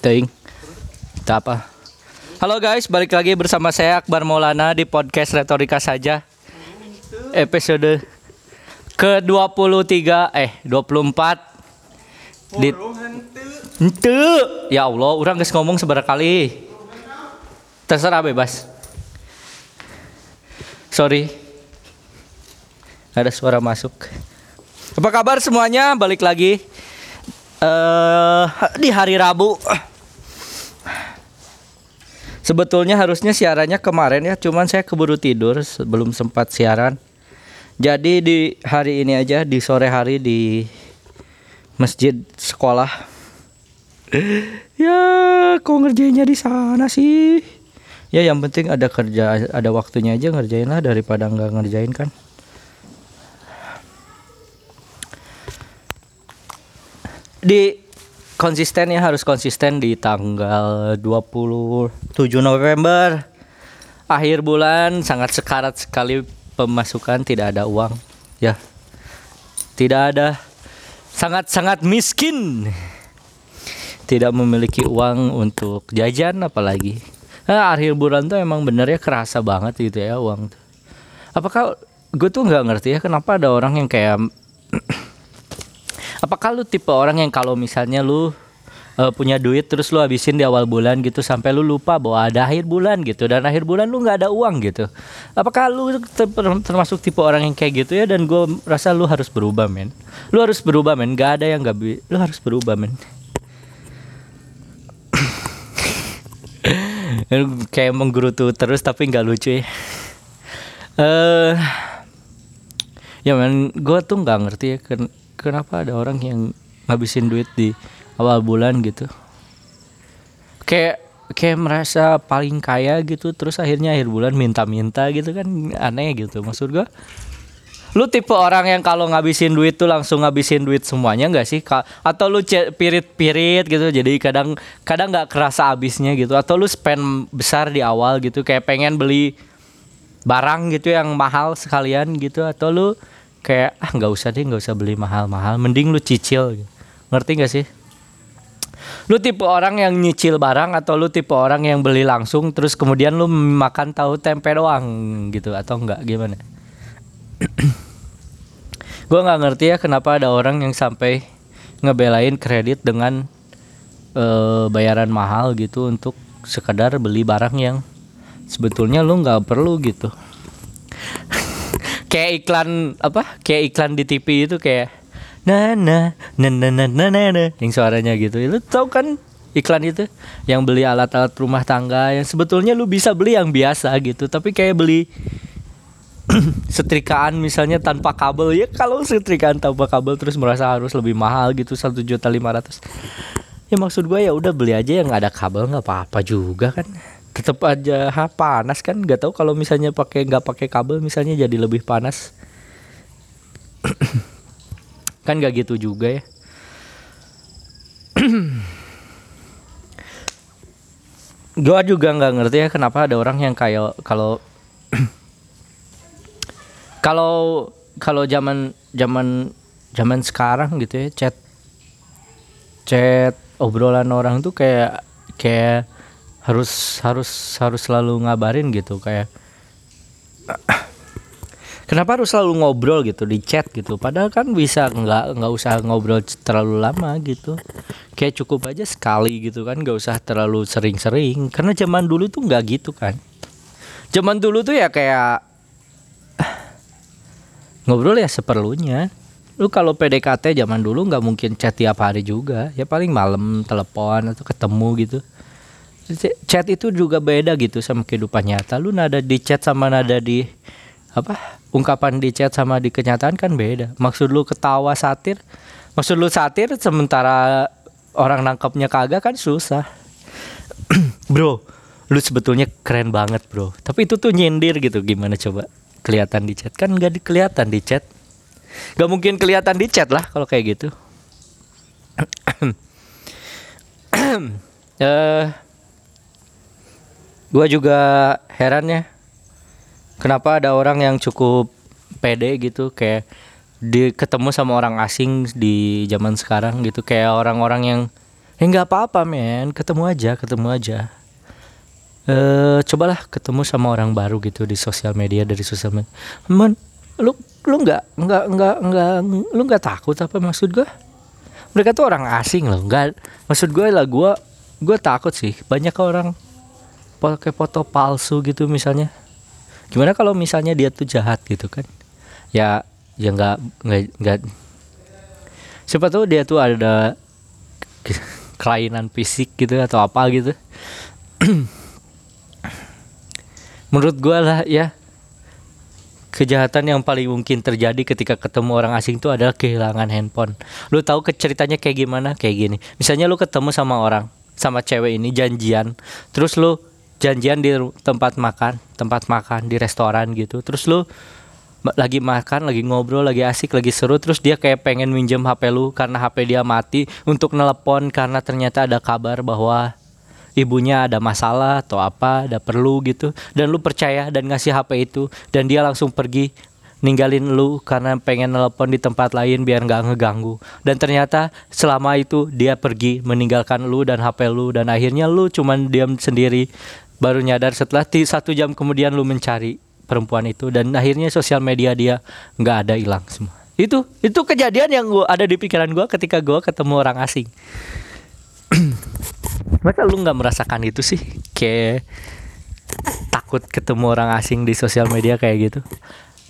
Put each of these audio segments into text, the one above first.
Ting. Apa. Halo guys, balik lagi bersama saya Akbar Maulana di podcast Retorika saja. Episode ke-23 eh 24 di Ente. Ya Allah, orang geus ngomong seberapa kali. Terserah bebas. Sorry. Ada suara masuk. Apa kabar semuanya? Balik lagi eh di hari Rabu. Sebetulnya harusnya siarannya kemarin ya, cuman saya keburu tidur sebelum sempat siaran. Jadi di hari ini aja di sore hari di masjid sekolah. Ya, kok ngerjainnya di sana sih? Ya yang penting ada kerja, ada waktunya aja ngerjain lah daripada nggak ngerjain kan. Di konsisten ya harus konsisten di tanggal 27 November. Akhir bulan sangat sekarat sekali pemasukan tidak ada uang. Ya tidak ada sangat-sangat miskin. Tidak memiliki uang untuk jajan apalagi. Nah, akhir bulan tuh emang benernya kerasa banget gitu ya uang apakah gue tuh nggak ngerti ya kenapa ada orang yang kayak apakah lu tipe orang yang kalau misalnya lu uh, punya duit terus lu habisin di awal bulan gitu sampai lu lupa bahwa ada akhir bulan gitu dan akhir bulan lu nggak ada uang gitu? Apakah lu ter- termasuk tipe orang yang kayak gitu ya? Dan gue rasa lu harus berubah men. Lu harus berubah men. Gak ada yang gak bi- lu harus berubah men. Kayak menggerutu terus tapi nggak lucu ya. Eh ya men gue tuh nggak ngerti ya kenapa ada orang yang ngabisin duit di awal bulan gitu? Kayak kayak merasa paling kaya gitu terus akhirnya akhir bulan minta-minta gitu kan aneh gitu. Maksud gue lu tipe orang yang kalau ngabisin duit tuh langsung ngabisin duit semuanya nggak sih? Atau lu pirit-pirit gitu jadi kadang kadang nggak kerasa habisnya gitu. Atau lu spend besar di awal gitu kayak pengen beli barang gitu yang mahal sekalian gitu. Atau lu kayak ah nggak usah deh nggak usah beli mahal-mahal mending lu cicil. Ngerti gak sih? Lu tipe orang yang nyicil barang atau lu tipe orang yang beli langsung terus kemudian lu makan tahu tempe doang gitu atau enggak gimana? Gua nggak ngerti ya kenapa ada orang yang sampai ngebelain kredit dengan eh, bayaran mahal gitu untuk sekedar beli barang yang sebetulnya lu nggak perlu gitu kayak iklan apa kayak iklan di TV itu kayak na na na na na na na, na yang suaranya gitu. Itu tau kan iklan itu? Yang beli alat-alat rumah tangga yang sebetulnya lu bisa beli yang biasa gitu tapi kayak beli setrikaan misalnya tanpa kabel. Ya kalau setrikaan tanpa kabel terus merasa harus lebih mahal gitu satu juta lima ratus. Ya maksud gue ya udah beli aja yang ada kabel nggak apa-apa juga kan tetap aja ha, panas kan? Nggak tahu kalau misalnya pakai nggak pakai kabel misalnya jadi lebih panas. Kan nggak gitu juga ya. Gua juga nggak ngerti ya kenapa ada orang yang kayak kalau kalau kalau zaman zaman zaman sekarang gitu ya chat chat obrolan orang tuh kayak kayak harus harus harus selalu ngabarin gitu kayak kenapa harus selalu ngobrol gitu di chat gitu. Padahal kan bisa nggak nggak usah ngobrol terlalu lama gitu. Kayak cukup aja sekali gitu kan nggak usah terlalu sering-sering. Karena zaman dulu tuh nggak gitu kan. Zaman dulu tuh ya kayak ngobrol ya seperlunya. Lu kalau PDKT zaman dulu nggak mungkin chat tiap hari juga. Ya paling malam telepon atau ketemu gitu chat itu juga beda gitu sama kehidupan nyata. Lu nada di chat sama nada di apa ungkapan di chat sama di kenyataan kan beda. Maksud lu ketawa satir? Maksud lu satir sementara orang nangkapnya kagak kan susah. Bro lu sebetulnya keren banget bro. Tapi itu tuh nyindir gitu. Gimana coba? Kelihatan di chat. Kan nggak kelihatan di chat. Nggak mungkin kelihatan di chat lah kalau kayak gitu. Eh gua juga heran ya kenapa ada orang yang cukup pede gitu kayak di ketemu sama orang asing di zaman sekarang gitu. Kayak orang-orang yang ya nggak apa-apa men ketemu aja ketemu aja. Eh cobalah ketemu sama orang baru gitu di sosial media dari sosial media. Men lu lu nggak nggak nggak nggak lu nggak takut apa maksud gue mereka tuh orang asing loh nggak maksud gue lah gue gue takut sih. Banyak orang pakai foto palsu gitu misalnya gimana kalau misalnya dia tuh jahat gitu kan ya ya nggak nggak nggak siapa tahu dia tuh ada kelainan fisik gitu atau apa gitu menurut gue lah ya kejahatan yang paling mungkin terjadi ketika ketemu orang asing itu adalah kehilangan handphone. Lu tahu ke ceritanya kayak gimana? Kayak gini. Misalnya lu ketemu sama orang, sama cewek ini janjian, terus lu janjian di tempat makan, tempat makan di restoran gitu. Terus lu lagi makan, lagi ngobrol, lagi asik, lagi seru, terus dia kayak pengen minjem HP lu karena HP dia mati untuk nelpon karena ternyata ada kabar bahwa ibunya ada masalah atau apa, ada perlu gitu, dan lu percaya dan ngasih HP itu, dan dia langsung pergi ninggalin lu karena pengen nelpon di tempat lain biar nggak ngeganggu dan ternyata selama itu dia pergi meninggalkan lu dan HP lu dan akhirnya lu cuman diam sendiri baru nyadar setelah satu jam kemudian lu mencari perempuan itu dan akhirnya sosial media dia nggak ada hilang semua. Itu itu kejadian yang gua ada di pikiran gua ketika gua ketemu orang asing. Masa lu nggak merasakan itu sih? Kayak takut ketemu orang asing di sosial media kayak gitu.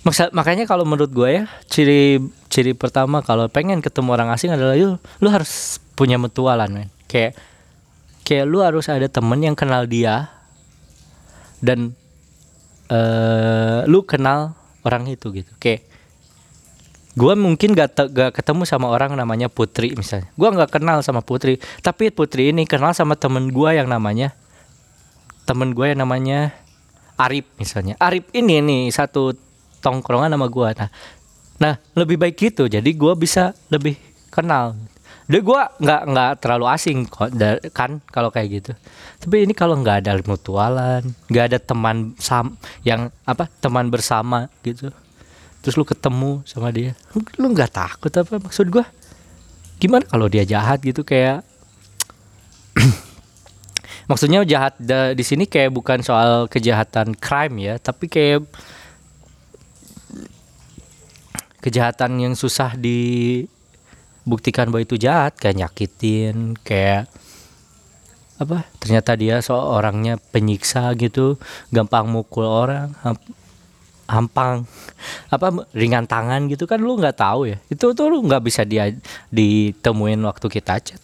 Maksa, makanya kalau menurut gue ya ciri ciri pertama kalau pengen ketemu orang asing adalah lu lu harus punya mutualan men. Kayak kayak lu harus ada temen yang kenal dia dan uh, lu kenal orang itu gitu. Kayak gue mungkin gak, gak ketemu sama orang namanya Putri misalnya. Gue nggak kenal sama Putri. Tapi Putri ini kenal sama temen gue yang namanya temen gue yang namanya Arif misalnya. Arif ini nih satu tongkrongan sama gue nah nah lebih baik gitu. Jadi gue bisa lebih kenal Deh gue nggak nggak terlalu asing kan kalau kayak gitu. Tapi ini kalau nggak ada mutualan, nggak ada teman sam yang apa teman bersama gitu terus lu ketemu sama dia lu nggak takut apa maksud gua gimana kalau dia jahat gitu kayak maksudnya jahat di sini kayak bukan soal kejahatan crime ya tapi kayak kejahatan yang susah dibuktikan bahwa itu jahat kayak nyakitin kayak apa ternyata dia seorangnya penyiksa gitu gampang mukul orang hampang apa ringan tangan gitu kan lu nggak tahu ya. Itu tuh lu nggak bisa dia ditemuin waktu kita chat.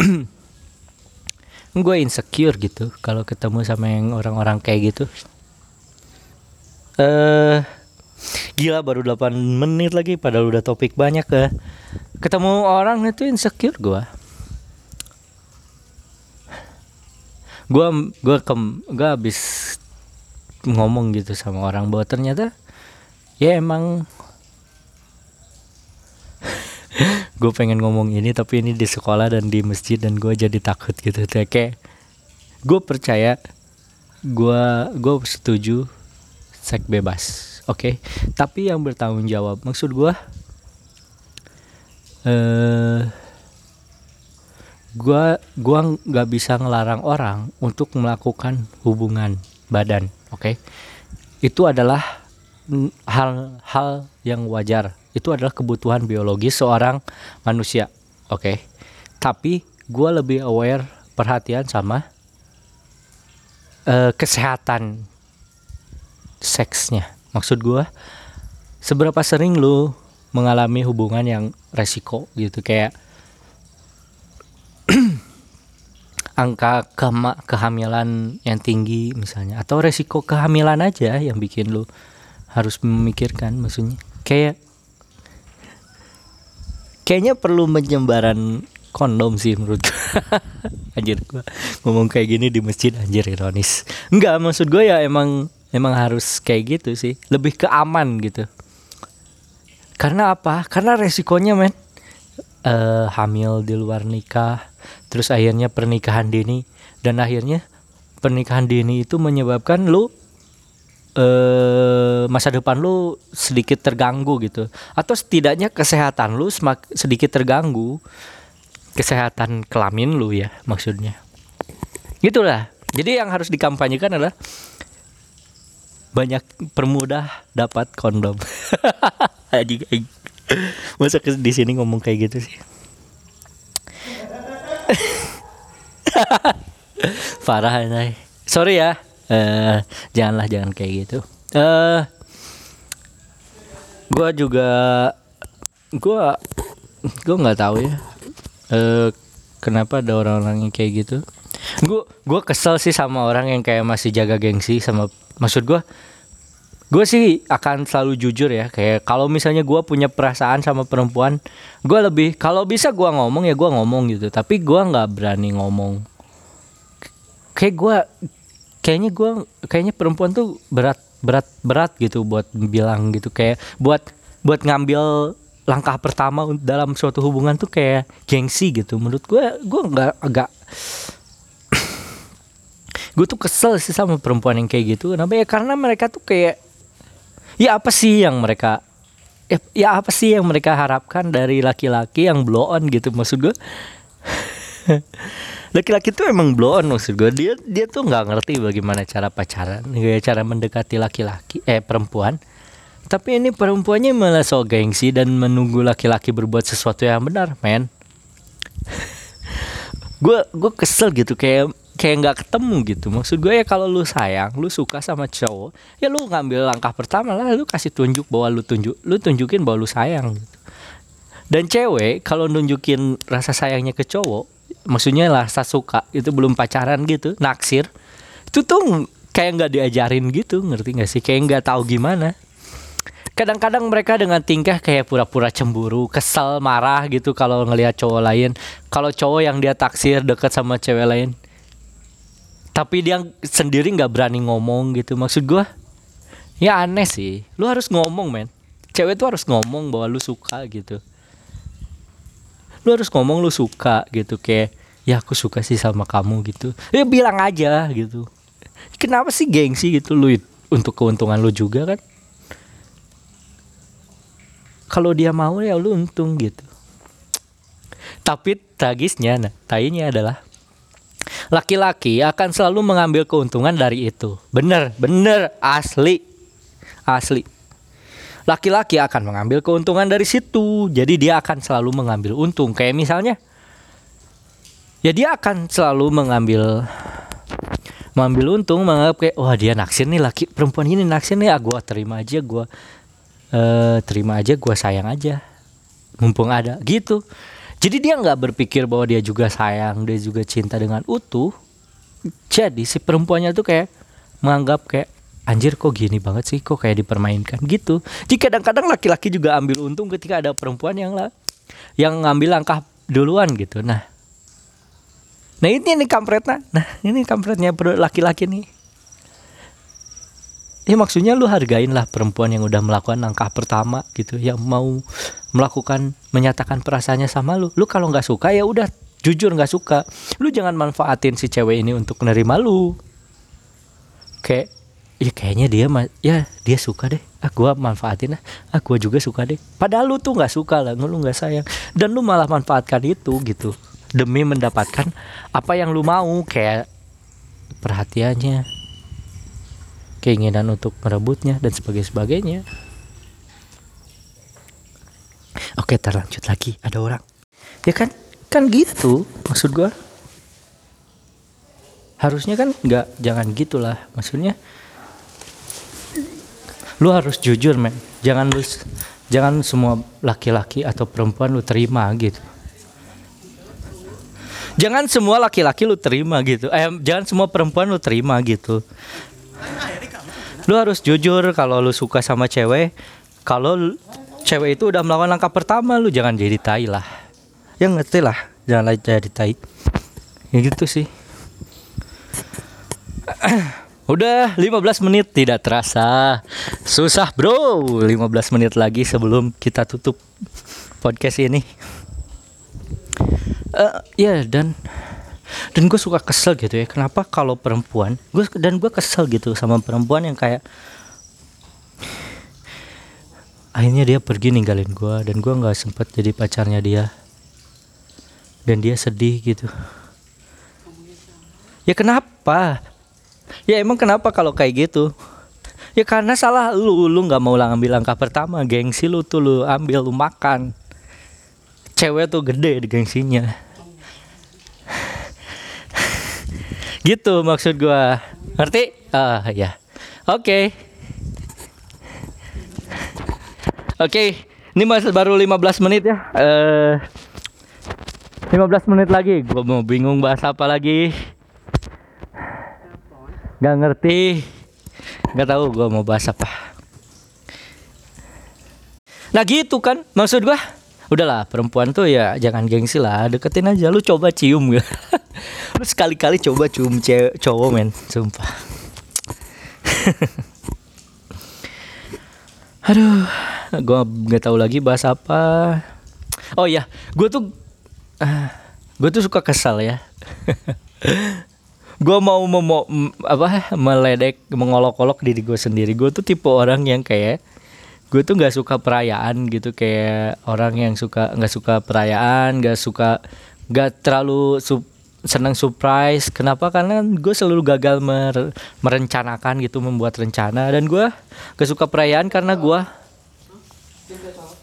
Gue insecure gitu kalau ketemu sama yang orang-orang kayak gitu. Eh uh, gila baru 8 menit lagi padahal udah topik banyak ke ketemu orang itu insecure gue gue gue kem gue habis ngomong gitu sama orang bahwa ternyata ya emang gue pengen ngomong ini tapi ini di sekolah dan di masjid dan gue jadi takut gitu. Kayak gue percaya gue gue setuju seks bebas oke okay? tapi yang bertanggung jawab maksud gue eh gue gua nggak bisa ngelarang orang untuk melakukan hubungan badan oke okay? itu adalah hal-hal yang wajar itu adalah kebutuhan biologis seorang manusia oke okay? tapi gue lebih aware perhatian sama uh, kesehatan seksnya maksud gue seberapa sering lu mengalami hubungan yang resiko gitu? Kayak angka kema kehamilan yang tinggi misalnya atau resiko kehamilan aja yang bikin lu harus memikirkan maksudnya. Kayak kayaknya perlu penyebaran kondom sih menurut gue anjir gua ngomong kayak gini di masjid anjir ironis. Enggak maksud gue ya emang emang harus kayak gitu sih. Lebih ke aman gitu. Karena apa? Karena resikonya men. Uh, hamil di luar nikah terus akhirnya pernikahan dini dan akhirnya pernikahan dini itu menyebabkan lu eh masa depan lu sedikit terganggu gitu. Atau setidaknya kesehatan lu semak, sedikit terganggu. Kesehatan kelamin lu ya maksudnya. Gitulah. Jadi yang harus dikampanyekan adalah banyak permudah dapat kondom. Anjing, masa di sini ngomong kayak gitu sih? Parah anjay. sorry ya. Eh janganlah jangan kayak gitu. Eh gua juga gua gua nggak tahu ya. Eh kenapa ada orang-orang yang kayak gitu? Gua gua kesel sih sama orang yang kayak masih jaga gengsi sama maksud gua gue sih akan selalu jujur ya kayak kalau misalnya gua punya perasaan sama perempuan gua lebih kalau bisa gua ngomong ya gua ngomong gitu tapi gua nggak berani ngomong. Kayak gua kayaknya gua kayaknya perempuan tuh berat berat berat gitu buat bilang gitu kayak buat buat ngambil langkah pertama dalam suatu hubungan tuh kayak gengsi gitu. Menurut gua gua nggak agak gue tuh kesel sih sama perempuan yang kayak gitu. Kenapa? Ya karena mereka tuh kayak ya apa sih yang mereka ya, ya apa sih yang mereka harapkan dari laki-laki yang blow on gitu? Maksud gue laki-laki tuh emang blow on maksud gue dia dia tuh nggak ngerti bagaimana cara pacaran kayak cara mendekati laki-laki eh perempuan. Tapi ini perempuannya malah so gengsi dan menunggu laki-laki berbuat sesuatu yang benar men. Gue gue kesel gitu kayak kayak nggak ketemu gitu. Maksud gue ya kalau lu sayang lu suka sama cowok ya lu ngambil langkah pertama lah lu kasih tunjuk bahwa lu tunjuk lu tunjukin bahwa lu sayang gitu. Dan cewek kalau nunjukin rasa sayangnya ke cowok maksudnya rasa suka itu belum pacaran gitu naksir itu tuh kayak nggak diajarin gitu ngerti nggak sih? Kayak nggak tahu gimana. Kadang-kadang mereka dengan tingkah kayak pura-pura cemburu, kesel, marah gitu kalau ngelihat cowok lain. Kalau cowok yang dia taksir dekat sama cewek lain, tapi dia sendiri nggak berani ngomong gitu. Maksud gua, ya aneh sih. Lu harus ngomong men. Cewek tuh harus ngomong bahwa lu suka gitu. Lu harus ngomong lu suka gitu kayak ya aku suka sih sama kamu gitu. Ya bilang aja gitu. Kenapa sih gengsi gitu lu untuk keuntungan lu juga kan? kalau dia mau ya lu untung gitu. Tapi tragisnya, nah, tainya adalah laki-laki akan selalu mengambil keuntungan dari itu. Bener, bener, asli, asli. Laki-laki akan mengambil keuntungan dari situ. Jadi dia akan selalu mengambil untung. Kayak misalnya, ya dia akan selalu mengambil mengambil untung menganggap kayak wah dia naksir nih laki perempuan ini naksir nih ah gua terima aja gua eh terima aja gua sayang aja mumpung ada gitu jadi dia nggak berpikir bahwa dia juga sayang dia juga cinta dengan utuh jadi si perempuannya tuh kayak menganggap kayak anjir kok gini banget sih? Kok kayak dipermainkan? Gitu. Jadi kadang-kadang laki-laki juga ambil untung ketika ada perempuan yang lah yang ngambil langkah duluan gitu. Nah. Nah ini nih kampretnya. Nah ini kampretnya laki-laki nih ya maksudnya lu hargain lah perempuan yang udah melakukan langkah pertama gitu yang mau melakukan menyatakan perasaannya sama lu. Lu kalau nggak suka ya udah jujur nggak suka. Lu jangan manfaatin si cewek ini untuk menerima lu. Kayak ya kayaknya dia ya dia suka deh. Ah gua manfaatin ah ah juga suka deh. Padahal lu tuh nggak suka lah lu nggak sayang. Dan lu malah manfaatkan itu gitu demi mendapatkan apa yang lu mau. Kayak perhatiannya keinginan untuk merebutnya dan sebagainya sebagainya. Oke terlanjut lagi. Ada orang. Ya kan? Kan gitu maksud gua. Harusnya kan nggak jangan gitulah. Maksudnya lu harus jujur men. Jangan lu jangan semua laki-laki atau perempuan lu terima gitu. Jangan semua laki-laki lu terima gitu. Eh jangan semua perempuan lu terima gitu lu harus jujur kalau lu suka sama cewek kalau cewek itu udah melakukan langkah pertama lu jangan jadi tai lah. Ya ngerti lah jangan jadi tai. Ya gitu sih. Udah 15 menit tidak terasa. Susah bro. 15 menit lagi sebelum kita tutup podcast ini. Eh, Ya dan Dan gue suka kesel gitu ya Kenapa kalau perempuan gua, Dan gue kesel gitu sama perempuan yang kayak Akhirnya dia pergi ninggalin gue Dan gue gak sempet jadi pacarnya dia. Dan dia sedih gitu. Ya kenapa? Ya emang kenapa kalau kayak gitu? Ya karena salah lu lu nggak mau ngambil langkah pertama gengsi lu tuh lu ambil lu makan. Cewek tuh gede di gengsinya gitu maksud gua. Ngerti? Ah ya oke. Okay. oke okay. ini masih baru 15 menit ya. Uh, 15 menit lagi. Gua mau bingung bahas apa lagi. Nggak ngerti. Nggak tahu gua mau bahas apa. Nah gitu kan maksud gua. Udahlah perempuan tuh ya jangan gengsi lah. Deketin aja. Lu coba cium gitu lu sekali-kali coba cium cewek cowok men. Sumpah. Aduh gue nggak tahu lagi bahas apa. Oh ya gue tuh uh, ah, gue tuh suka kesal ya. Gue mau mau apa meledek mengolok-olok diri gue sendiri. Gue tuh tipe orang yang kayak gue tuh nggak suka perayaan gitu. Kayak orang yang suka nggak suka perayaan nggak suka nggak terlalu sup, senang surprise. Kenapa? Karena gue selalu gagal mer, merencanakan gitu membuat rencana. Dan gue gak suka perayaan karena gue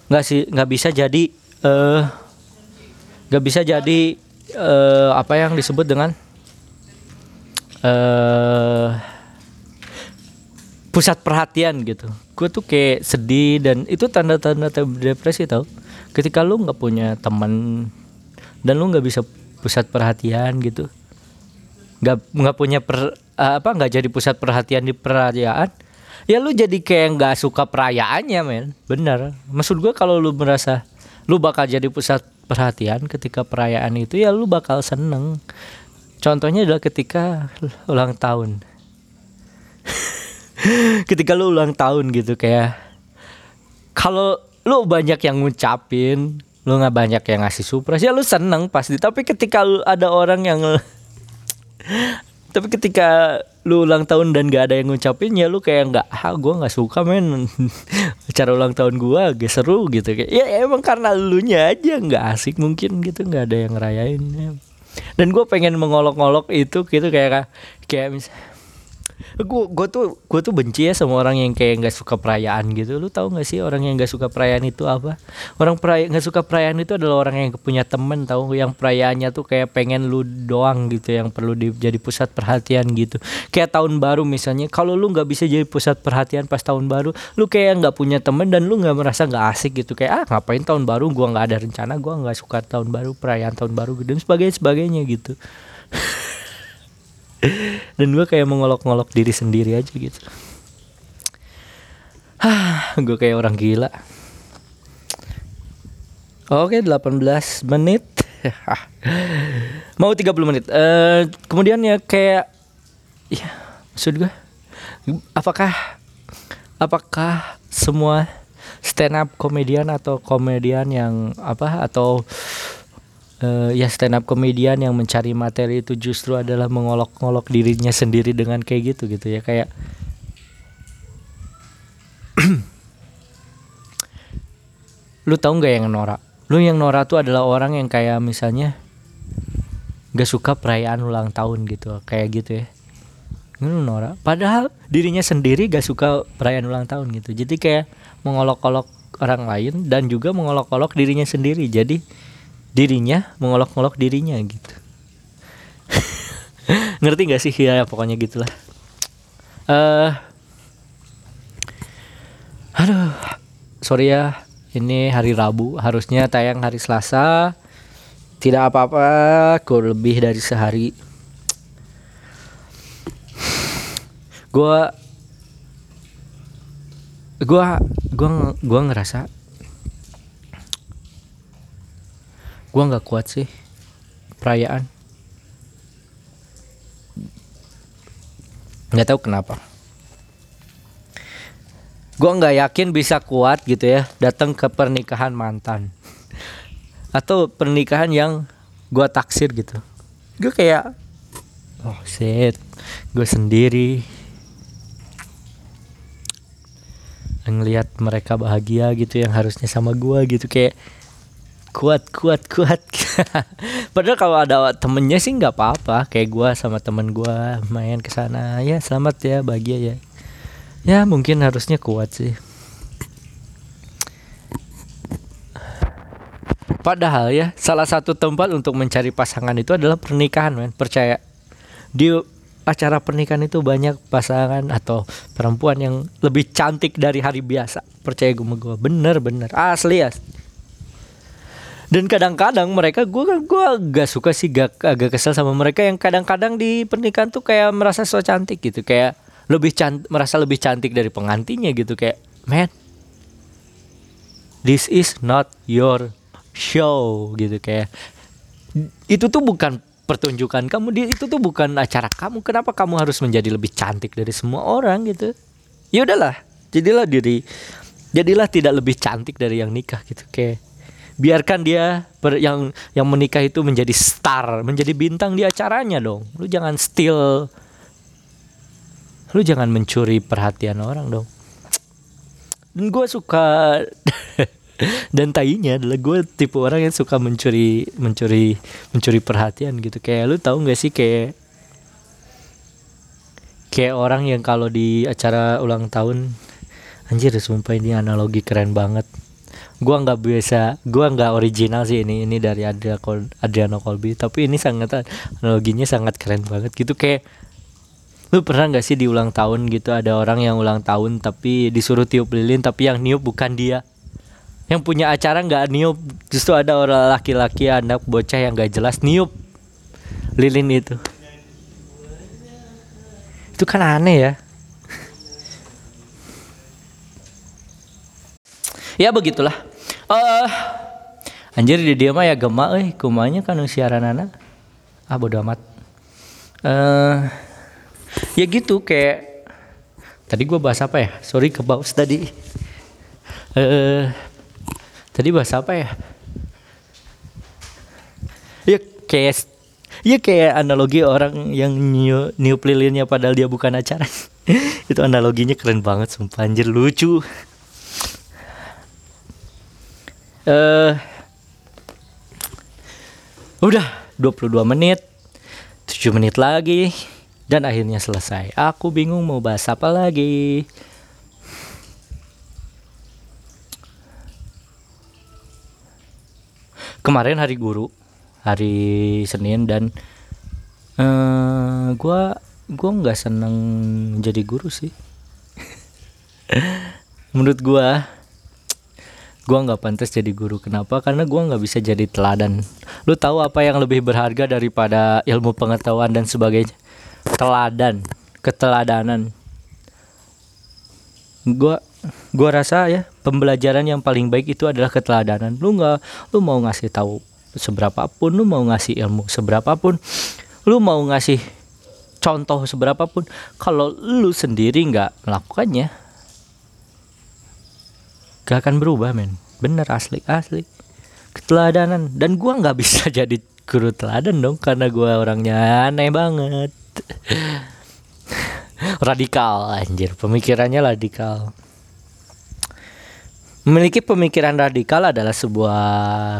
nggak sih nggak bisa jadi uh, eh, nggak bisa jadi uh, apa yang disebut dengan uh, pusat perhatian gitu. Gue tuh kayak sedih dan itu tanda-tanda depresi tau. Ketika lu nggak punya teman dan lu nggak bisa pusat perhatian gitu. Nggak nggak punya per, uh, apa nggak jadi pusat perhatian di perayaan? Ya lu jadi kayak nggak suka perayaannya men. Bener maksud gue kalau lu merasa lu bakal jadi pusat perhatian ketika perayaan itu ya lu bakal seneng. Contohnya adalah ketika ulang tahun. Ketika lu ulang tahun gitu kayak kalau lu banyak yang ngucapin lu nggak banyak yang ngasih surprise. Ya lu seneng pasti. Tapi ketika lu ada orang yang tapi ketika lu ulang tahun dan gak ada yang ngucapin ya lu kayak nggak ah gue nggak suka men. Cara ulang tahun gue gak seru gitu. Kayak ya emang karena lu nya aja nggak asik mungkin gitu nggak ada yang ngerayain ya. dan gue pengen mengolok-olok itu gitu kayak kayak misalnya gue gue tuh gue tuh benci ya sama orang yang kayak nggak suka perayaan gitu. Lu tahu nggak sih orang yang nggak suka perayaan itu apa? Orang perayaan nggak suka perayaan itu adalah orang yang punya temen tahu yang perayaannya tuh kayak pengen lu doang gitu yang perlu di, jadi pusat perhatian gitu. Kayak tahun baru misalnya kalau lu nggak bisa jadi pusat perhatian pas tahun baru lu kayak nggak punya temen dan lu nggak merasa nggak asik gitu. Kayak ah ngapain tahun baru? Gua nggak ada rencana gua nggak suka tahun baru perayaan tahun baru dan sebagainya sebagainya gitu dan gue kayak mengolok-ngolok diri sendiri aja gitu. Gue kayak orang gila. Oke 18 menit. Mau 30 menit. Uh, Kemudian ya kayak Ya maksud gue Apakah Apakah semua stand up komedian atau komedian yang apa atau uh, ya stand up komedian yang mencari materi itu justru adalah mengolok-olok dirinya sendiri dengan kayak gitu gitu ya kayak lu tahu nggak yang norak? Lu yang norak tuh adalah orang yang kayak misalnya gak suka perayaan ulang tahun gitu kayak gitu ya. Lu norak? Padahal dirinya sendiri gak suka perayaan ulang tahun gitu. Jadi kayak mengolok-olok orang lain dan juga mengolok-olok dirinya sendiri. Jadi dirinya mengolok-olok dirinya gitu. Ngerti gak sih? Ya pokoknya gitulah. Uh, aduh sorry ya. Ini hari Rabu harusnya tayang hari Selasa. Tidak apa-apa kurang lebih dari sehari. Gua gua gua gua ngerasa gue nggak kuat sih. Perayaan. Nggak tahu kenapa. Gue nggak yakin bisa kuat gitu ya datang ke pernikahan mantan. Atau pernikahan yang gue taksir gitu. Gue kayak oh shit. Gue sendiri. Ngelihat mereka bahagia gitu yang harusnya sama gue gitu kayak kuat kuat kuat. Padahal kalau ada temennya sih nggak apa-apa. Kayak gue sama temen gue main ke sana. Ya selamat ya bahagia ya. Ya mungkin harusnya kuat sih. Padahal ya salah satu tempat untuk mencari pasangan itu adalah pernikahan men. Percaya. Di acara pernikahan itu banyak pasangan atau perempuan yang lebih cantik dari hari biasa. Percaya gue gue bener bener. Asli ya dan kadang-kadang mereka gue gue gak suka sih gak agak kesel sama mereka yang kadang-kadang di pernikahan tuh kayak merasa so cantik gitu. Kayak lebih cantik merasa lebih cantik dari pengantinnya gitu. Kayak man this is not your show gitu. Kayak itu tuh bukan pertunjukan kamu di itu tuh bukan acara kamu. Kenapa kamu harus menjadi lebih cantik dari semua orang? Gitu. Ya udahlah jadilah diri jadilah tidak lebih cantik dari yang nikah gitu. Kayak biarkan dia per, yang yang menikah itu menjadi star, menjadi bintang di acaranya dong. Lu jangan steal lu jangan mencuri perhatian orang dong. Dan gue suka dan tainya adalah gue tipe orang yang suka mencuri mencuri mencuri perhatian gitu kayak lu tahu nggak sih kayak kayak orang yang kalau di acara ulang tahun anjir sumpah ini analogi keren banget gua nggak biasa gua nggak original sih ini ini dari Adriano, Col Adriano Colby. Tapi ini sangat analoginya sangat keren banget gitu kayak lu pernah nggak sih di ulang tahun gitu ada orang yang ulang tahun tapi disuruh tiup lilin tapi yang niup bukan dia? Yang punya acara nggak niup justru ada orang laki-laki anak bocah yang nggak jelas niup lilin itu. Itu kan aneh ya. Ya begitulah uh, anjir di dia mah ya gemak eh kumanya kan siaran anak ah bodo amat. Uh, ya gitu kayak tadi gue bahas apa ya? Sorry ke baus tadi. Uh, tadi bahas apa ya? Ya kayak ya kayak analogi orang yang new new lilinnya padahal dia bukan acara. Itu analoginya keren banget sumpah. Anjir lucu uh, udah 22 menit 7 menit lagi dan akhirnya selesai. Aku bingung mau bahas apa lagi. Kemarin hari guru hari Senin dan uh, gua gua nggak seneng jadi guru sih. Menurut gua gua nggak pantas jadi guru. Kenapa? Karena gua nggak bisa jadi teladan. Lu tahu apa yang lebih berharga daripada ilmu pengetahuan dan sebagainya? Teladan. Keteladanan. Gua gua rasa ya pembelajaran yang paling baik itu adalah keteladanan. Lu nggak lu mau ngasih tahu seberapa pun lu mau ngasih ilmu seberapa pun lu mau ngasih contoh seberapa pun kalau lu sendiri nggak melakukannya gak akan berubah men. Bener asli asli. Keteladanan. Dan gua nggak bisa jadi guru teladan dong karena gua orangnya aneh banget. Radikal anjir. Pemikirannya radikal. Memiliki pemikiran radikal adalah sebuah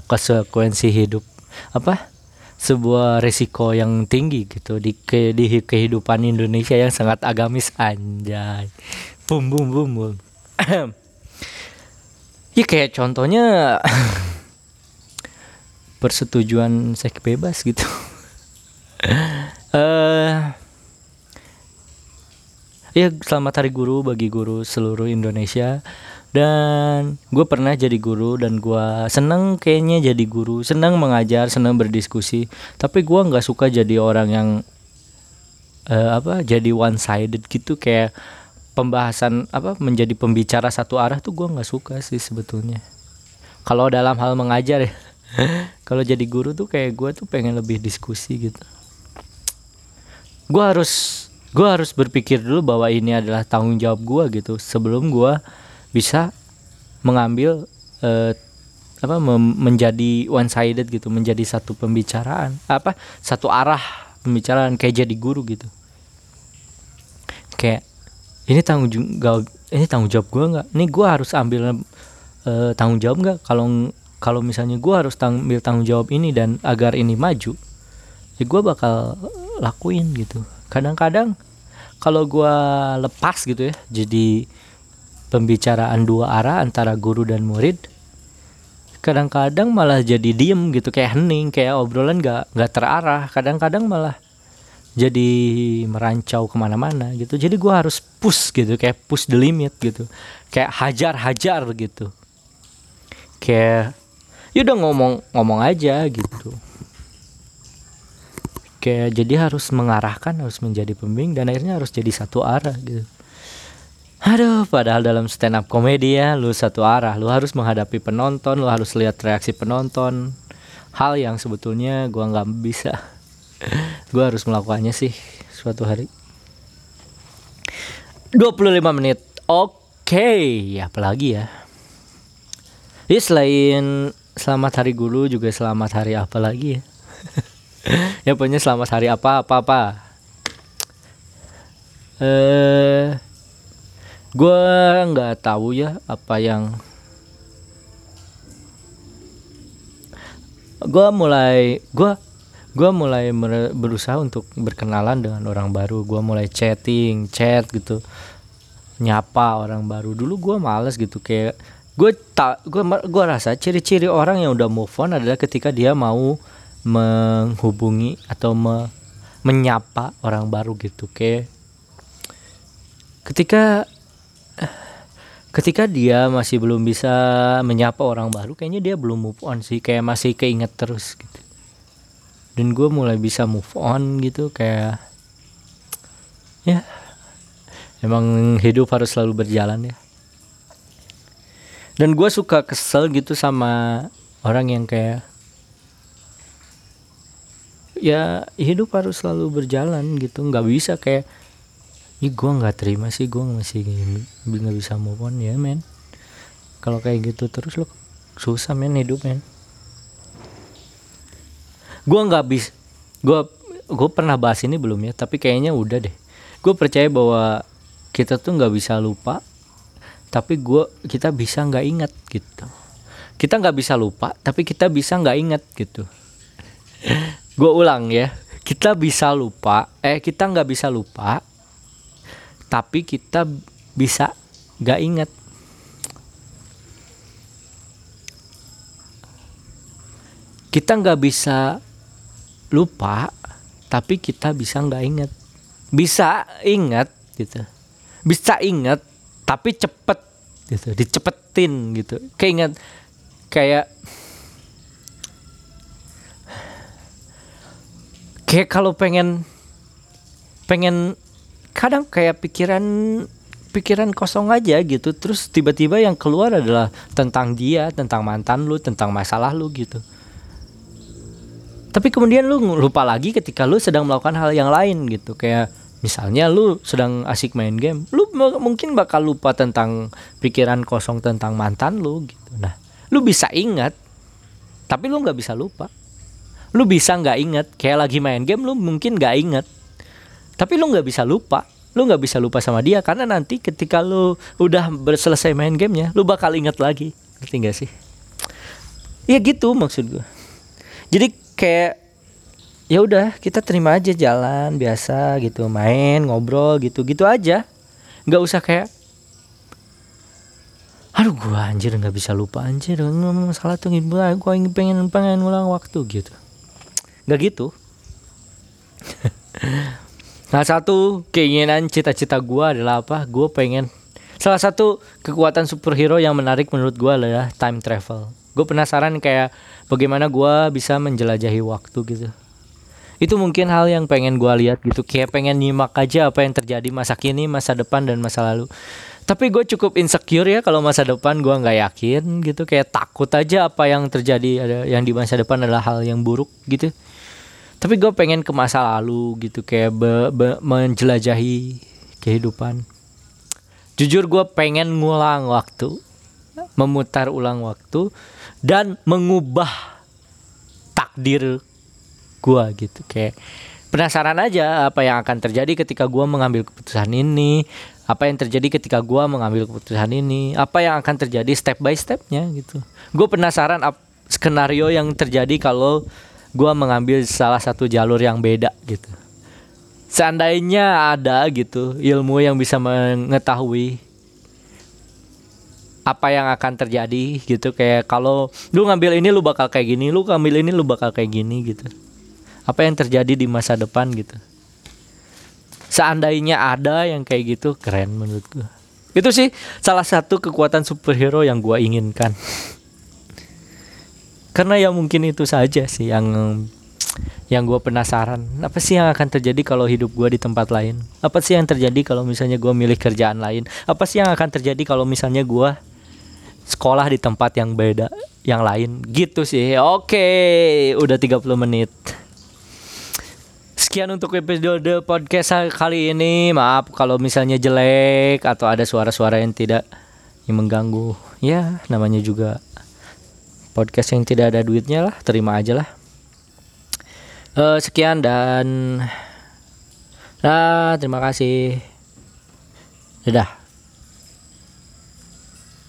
konsekuensi hidup apa? Sebuah risiko yang tinggi gitu di ke, di kehidupan Indonesia yang sangat agamis anjay. Bum bum bum bum ya kayak contohnya persetujuan seks bebas gitu. Uh, ya selamat hari guru bagi guru seluruh Indonesia. Dan gue pernah jadi guru dan gue seneng kayaknya jadi guru. Seneng mengajar seneng berdiskusi. Tapi gue nggak suka jadi orang yang uh, apa jadi one sided gitu. Kayak pembahasan apa menjadi pembicara satu arah tuh gue nggak suka sih sebetulnya. Kalau dalam hal mengajar ya kalau jadi guru tuh kayak gue tuh pengen lebih diskusi gitu. Gue harus gue harus berpikir dulu bahwa ini adalah tanggung jawab gue gitu sebelum gue bisa mengambil uh, apa menjadi one sided gitu menjadi satu pembicaraan apa satu arah pembicaraan kayak jadi guru gitu. Kayak ini tanggung jawab ini tanggung jawab gue nggak? Ini gue harus ambil uh, tanggung jawab nggak? Kalau kalau misalnya gue harus ambil tanggung jawab ini dan agar ini maju ya gue bakal lakuin gitu. Kadang-kadang kalau gue lepas gitu ya jadi pembicaraan dua arah antara guru dan murid kadang-kadang malah jadi diem gitu kayak hening kayak obrolan gak nggak terarah. Kadang-kadang malah jadi merancau ke mana-mana gitu. Jadi gue harus push gitu kayak push the limit gitu. Kayak hajar-hajar gitu. Kayak ya udah ngomong ngomong aja gitu. Kayak jadi harus mengarahkan harus menjadi pembimbing dan akhirnya harus jadi satu arah gitu. Aduh padahal dalam stand up komedi ya lu satu arah. Lu harus menghadapi penonton lu harus lihat reaksi penonton. Hal yang sebetulnya gua nggak bisa gua harus melakukannya sih suatu hari. 25 menit. Oke okay. apalagi ya? Jadi selain selamat hari guru juga selamat hari apa lagi ya? Ya pokoknya selamat hari apa apa apa. Eh gue nggak tahu ya apa yang gue mulai gue gue mulai berusaha untuk berkenalan dengan orang baru. Gue mulai chatting chat gitu. Nyapa orang baru. Dulu gue males gitu kayak gue tak gue gue rasa ciri-ciri orang yang udah move on adalah ketika dia mau menghubungi atau me, menyapa orang baru gitu. Kayak ketika ketika dia masih belum bisa menyapa orang baru kayaknya dia belum move on sih. Kayak masih keinget terus gitu dan gue mulai bisa move on gitu kayak ya emang hidup harus selalu berjalan ya. Dan gue suka kesel gitu sama orang yang kayak ya hidup harus selalu berjalan gitu. Nggak bisa kayak ini gue nggak terima sih gue masih nggak bisa move on ya men. Kalau kayak gitu terus lo susah men hidup men gue nggak bisa gue gue pernah bahas ini belum ya tapi kayaknya udah deh. Gue percaya bahwa kita tuh nggak bisa lupa tapi gue kita bisa nggak ingat gitu. Kita nggak bisa lupa tapi kita bisa nggak ingat gitu. Gue ulang ya. Kita bisa lupa eh kita nggak bisa lupa tapi kita bisa nggak ingat. Kita nggak bisa lupa tapi kita bisa nggak ingat. Bisa ingat gitu. Bisa ingat tapi cepet gitu. Dicepetin gitu. Keinget kayak kayak kalau pengen pengen kadang kayak pikiran pikiran kosong aja gitu. Terus tiba-tiba yang keluar adalah tentang dia tentang mantan lu tentang masalah lu gitu tapi kemudian lu lupa lagi ketika lu sedang melakukan hal yang lain gitu kayak Misalnya lu sedang asik main game, lu mungkin bakal lupa tentang pikiran kosong tentang mantan lu gitu. Nah, lu bisa ingat, tapi lu nggak bisa lupa. Lu bisa nggak ingat, kayak lagi main game lu mungkin nggak ingat, tapi lu nggak bisa lupa. Lu nggak bisa lupa sama dia karena nanti ketika lu udah selesai main gamenya, lu bakal ingat lagi. Ngerti gak sih? Ya gitu maksud gue. Jadi kayak ya udah kita terima aja jalan biasa gitu main ngobrol gitu gitu aja. Nggak usah kayak aduh gua anjir nggak bisa lupa anjir ngomong salah tuh gua ingin pengen pengen ngulang waktu gitu. Nggak gitu. Nah satu keinginan cita-cita gua adalah apa? Gua pengen salah satu kekuatan superhero yang menarik menurut gua adalah time travel gue penasaran kayak bagaimana gua bisa menjelajahi waktu gitu. Itu mungkin hal yang pengen gue lihat gitu kayak pengen nyimak aja apa yang terjadi masa kini masa depan dan masa lalu. Tapi gue cukup insecure ya kalau masa depan gue nggak yakin gitu kayak takut aja apa yang terjadi ada yang di masa depan adalah hal yang buruk gitu. Tapi gue pengen ke masa lalu gitu kayak be, be, menjelajahi kehidupan. Jujur gue pengen ngulang waktu memutar ulang waktu dan mengubah takdir gua gitu. Kayak penasaran aja apa yang akan terjadi ketika gua mengambil keputusan ini apa yang terjadi ketika gua mengambil keputusan ini apa yang akan terjadi step by stepnya gitu. Gue penasaran ap skenario yang terjadi kalau gua mengambil salah satu jalur yang beda gitu. Seandainya ada gitu ilmu yang bisa mengetahui apa yang akan terjadi gitu. Kayak kalau lu ngambil ini lu bakal kayak gini lu ngambil ini lu bakal kayak gini gitu. Apa yang terjadi di masa depan gitu. Seandainya ada yang kayak gitu keren menurut gua. Itu sih salah satu kekuatan superhero yang gua inginkan. Karena ya mungkin itu saja sih yang yang gue penasaran. Apa sih yang akan terjadi kalau hidup gue di tempat lain? Apa sih yang terjadi kalau misalnya gue milih kerjaan lain? Apa sih yang akan terjadi kalau misalnya gue sekolah di tempat yang beda yang lain. Gitu sih. Oke udah 30 menit. Sekian untuk episode podcast kali ini. Maaf kalau misalnya jelek atau ada suara-suara yang tidak yang mengganggu. Ya namanya juga podcast yang tidak ada duitnya lah. Terima aja lah. Uh, sekian dan nah terima kasih. Dadah